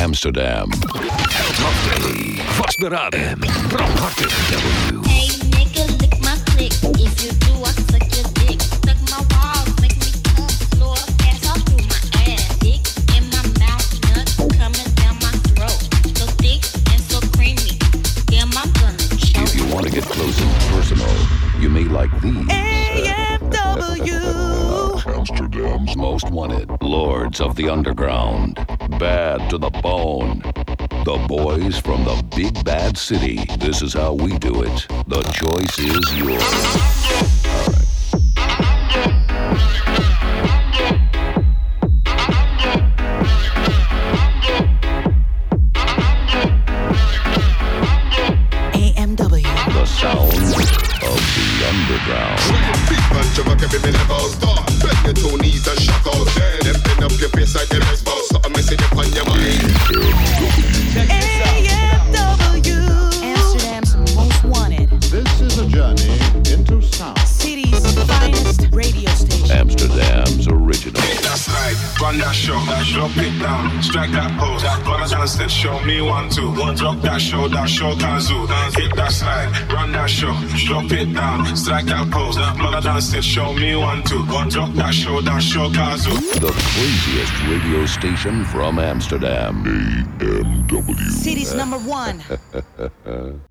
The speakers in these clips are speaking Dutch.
Amsterdam. Vastberaden. Brandhartig. W. Hey nigga, lick my click. If you do, I suck your dick. Suck my balls, make me come slow. Pass all through my ass. Dick in my mouth, nuts coming down my throat. So thick and so creamy. Damn, I'm gonna choke. If you want to get close and personal, you may like these. Uh, AFW. Amsterdam's most wanted. Lords of the Underground. Bad to the bone. The boys from the big bad city. This is how we do it. The choice is yours. Run a chance that show me one, two. One drop that show, that show Kazu. The craziest radio station from Amsterdam. AMW. City's number one.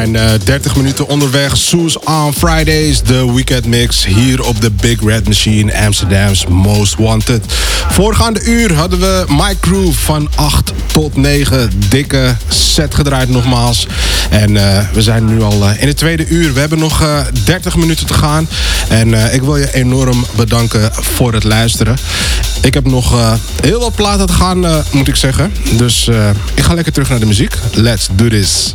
zijn eh, 30 minuten onderweg. Soes on Fridays, de weekend mix. Hier op de Big Red Machine, Amsterdam's Most Wanted. Voorgaande uur hadden we My Crew van 8 tot 9. Dikke set gedraaid nogmaals. En eh, we zijn nu al eh, in het tweede uur. We hebben nog eh 30 minuten te gaan. En eh, ik wil je enorm bedanken voor het luisteren. Ik heb nog eh, heel wat platen te gaan, eh, moet ik zeggen. Dus eh, ik ga lekker terug naar de muziek. Let's do this.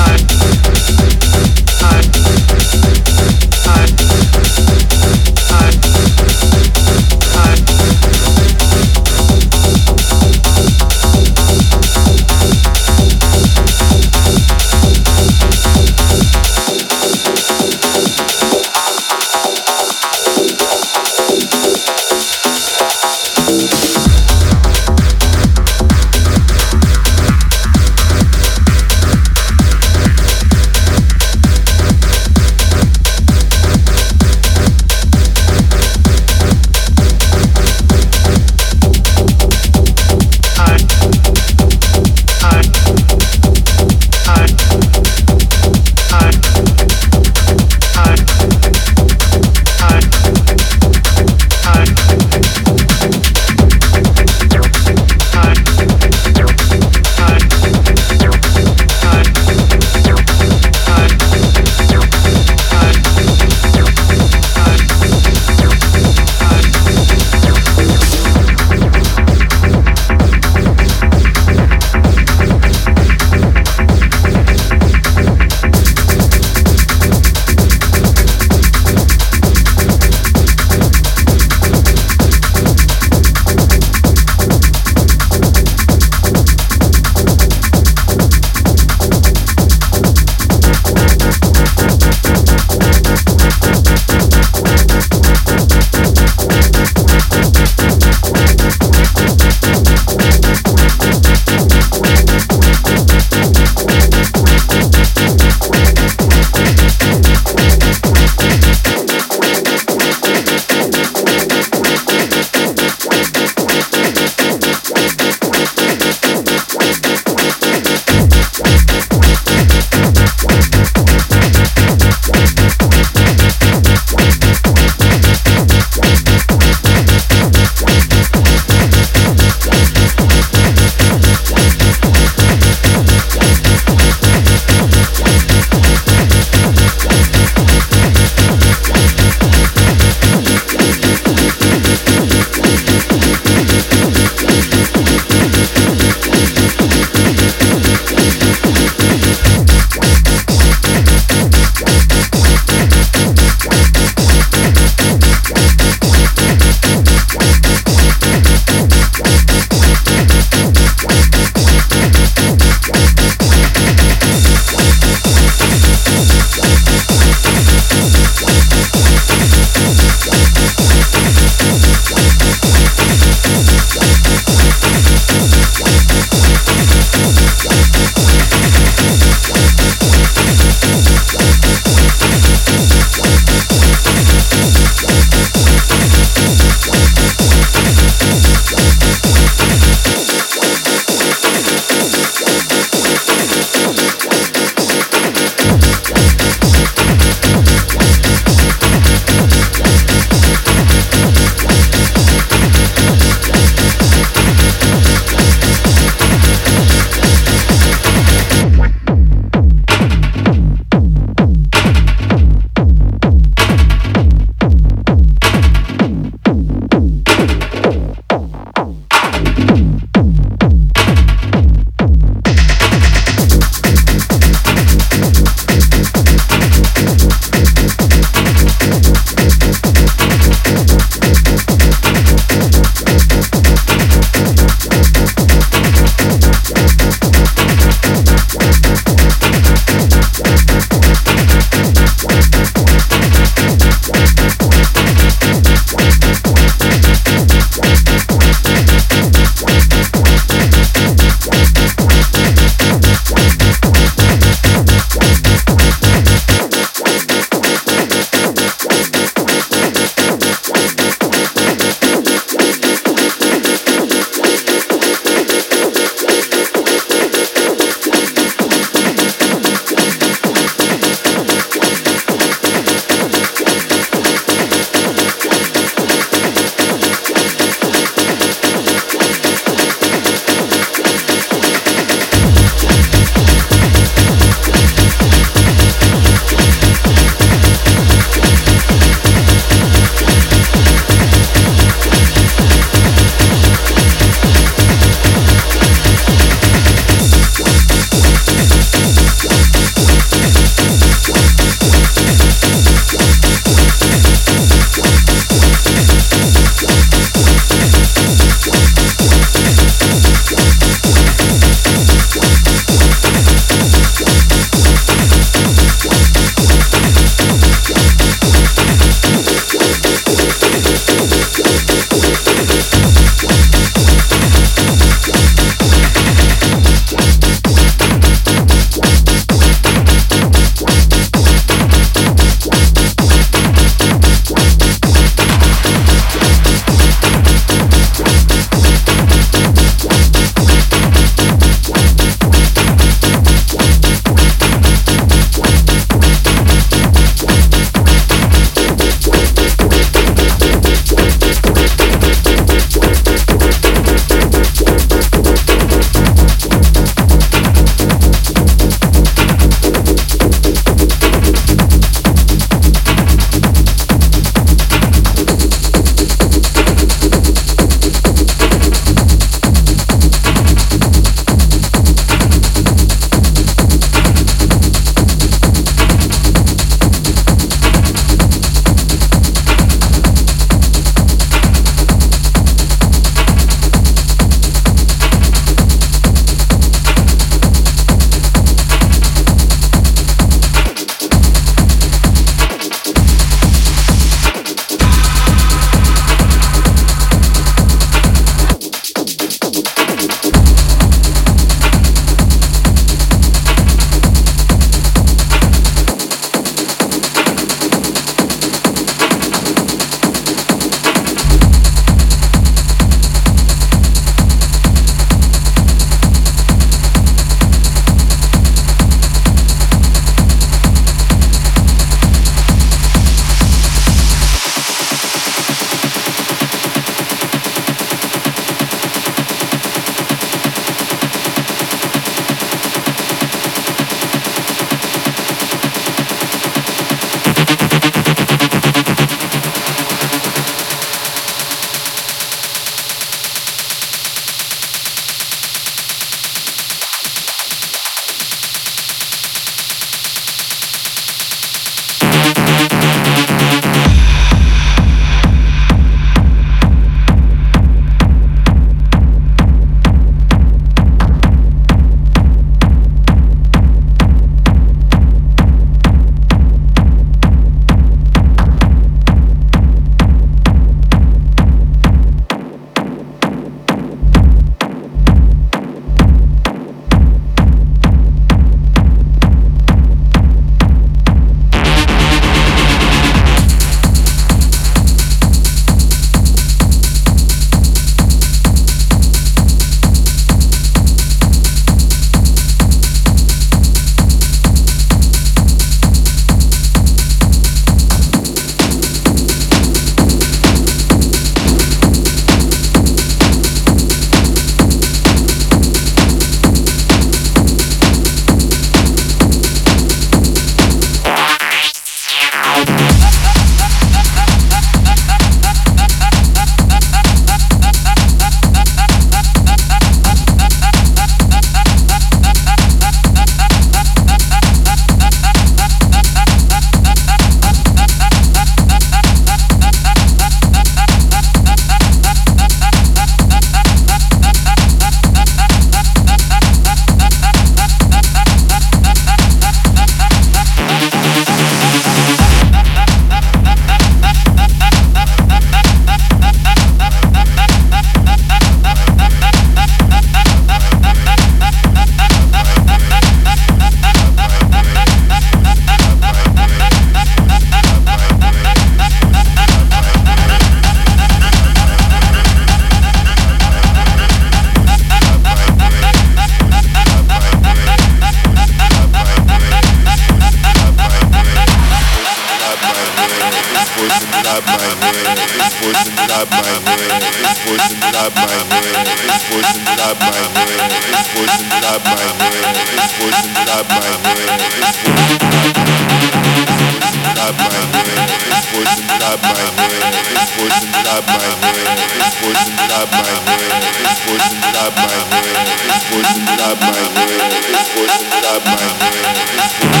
inside my head. This voice inside my head. This voice inside my head. This voice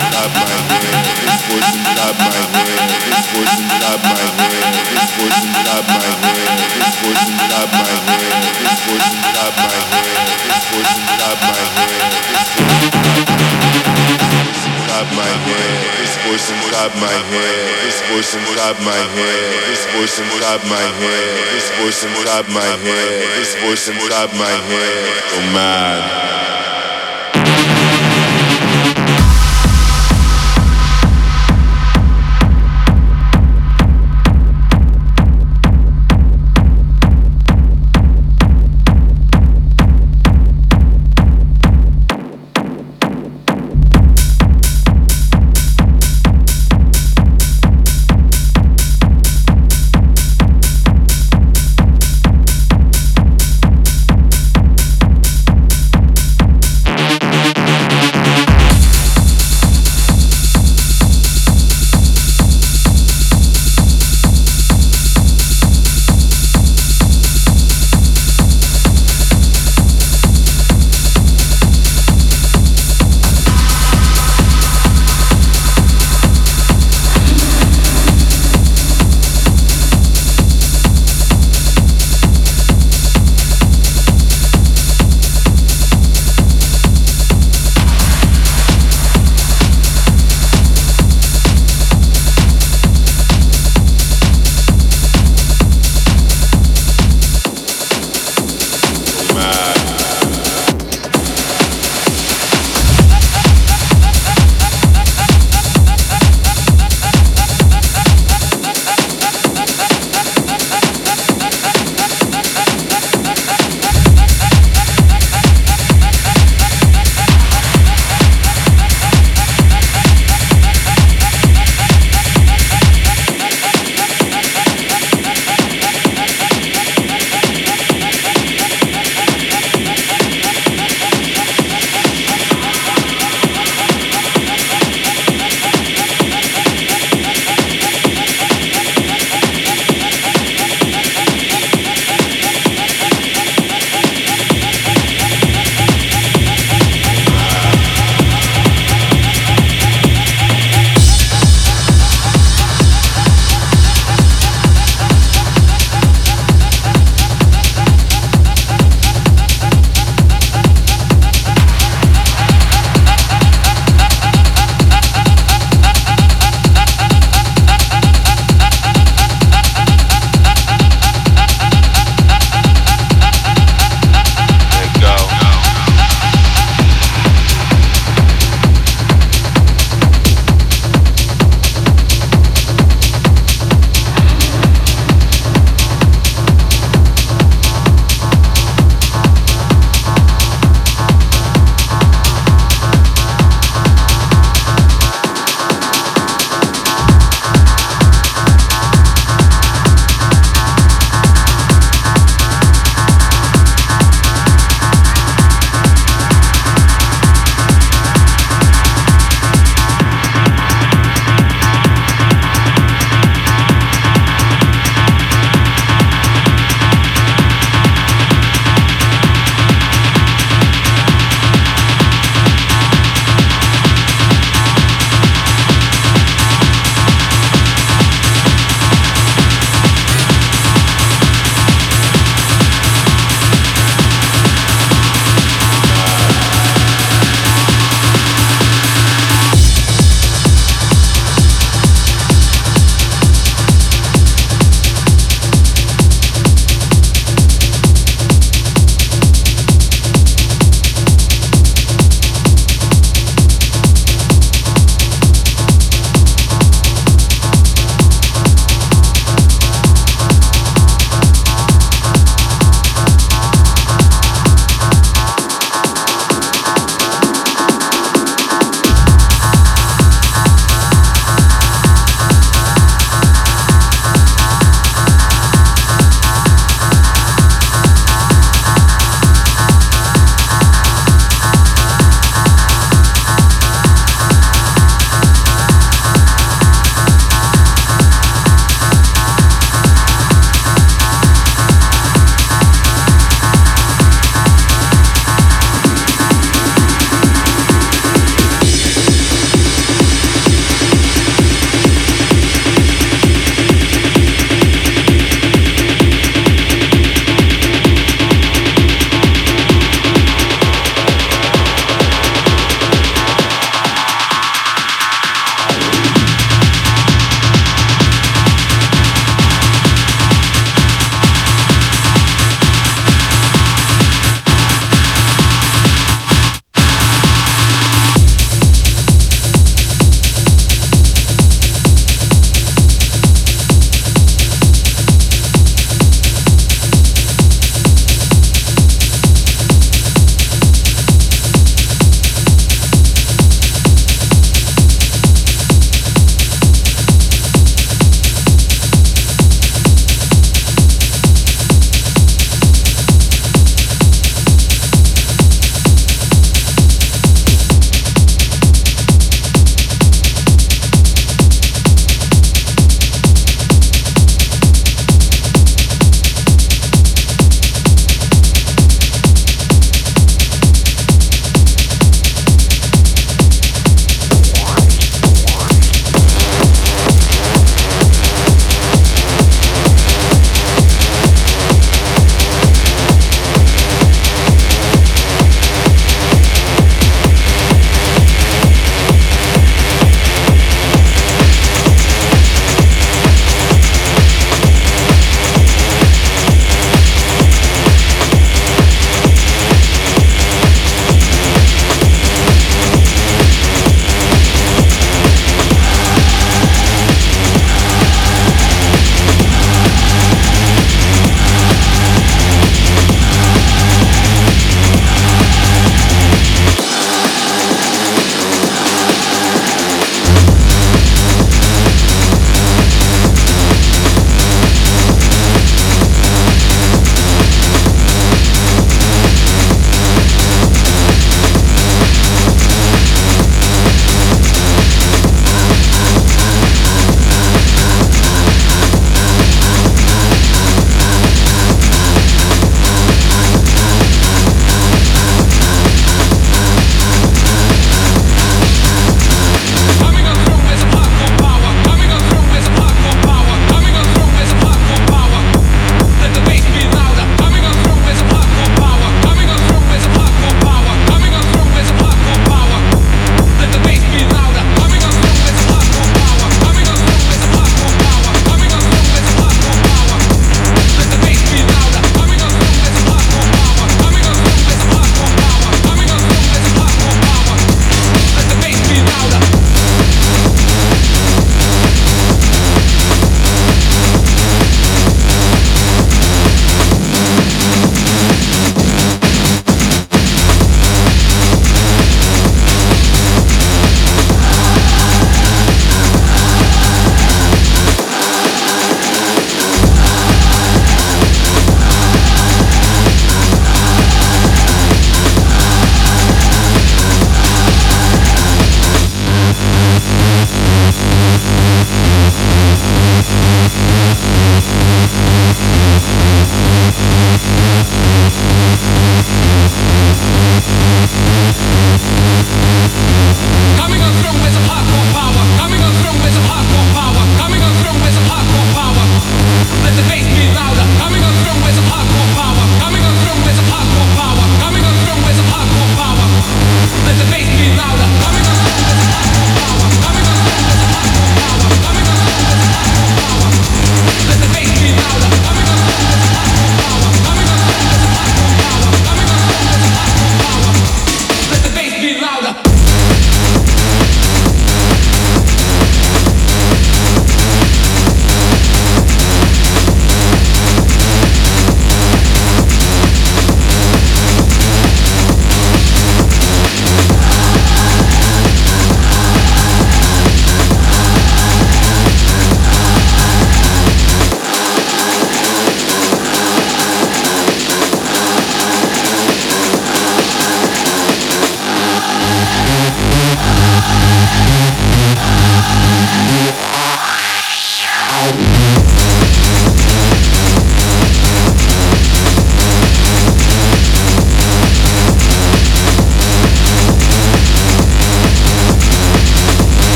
inside my head. This voice inside my head. This voice inside my head. This voice inside my head. This voice inside my head. This voice inside my head. This voice inside my head. This voice inside my head. This voice inside my head. This voice inside my head. This voice inside my head. Oh man.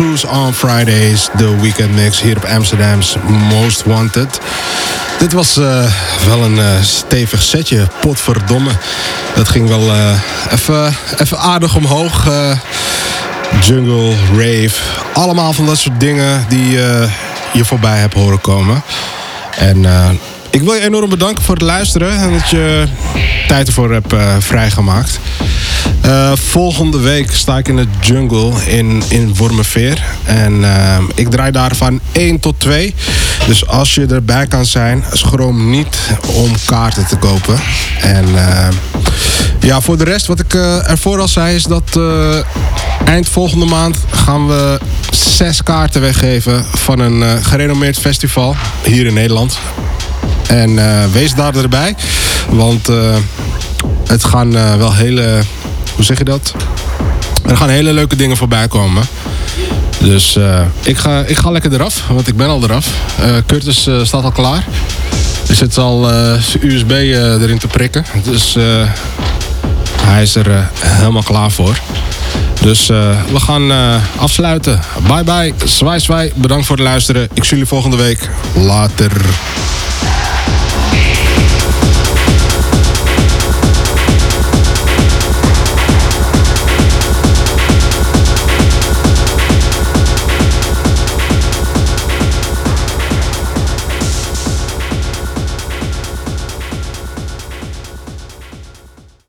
Soes on Fridays, de weekend mix hier op Amsterdam's Most Wanted. Dit was eh, wel een eh, stevig setje, potverdomme. Dat ging wel eh, even, even aardig omhoog. jungle, rave, allemaal van dat soort dingen die je voorbij hebt horen komen. En ik wil je enorm bedanken voor het luisteren en dat je tijd ervoor hebt vrijgemaakt. Eh, volgende week sta ik in de jungle in, in Wormerveer. En eh, ik draai daar van 1 tot 2. Dus als je erbij kan zijn, schroom niet om kaarten te kopen. En eh, ja, voor de rest, wat ik eh, ervoor al zei, is dat eh, eind volgende maand gaan we zes kaarten weggeven van een gerenommeerd festival hier in Nederland. En wees daar erbij, want het gaan wel hele, hoe zeg je dat? Er gaan hele leuke dingen voorbij komen. Dus eh, ik, ga, ik ga lekker eraf, want ik ben al eraf. Eh, Curtis eh, staat al klaar. Er zit al USB erin te prikken. Dus hij is er helemaal klaar voor. Dus we gaan afsluiten. Bye bye. Zwaai zwaai. Bedankt voor het luisteren. Ik zie jullie volgende week. Later.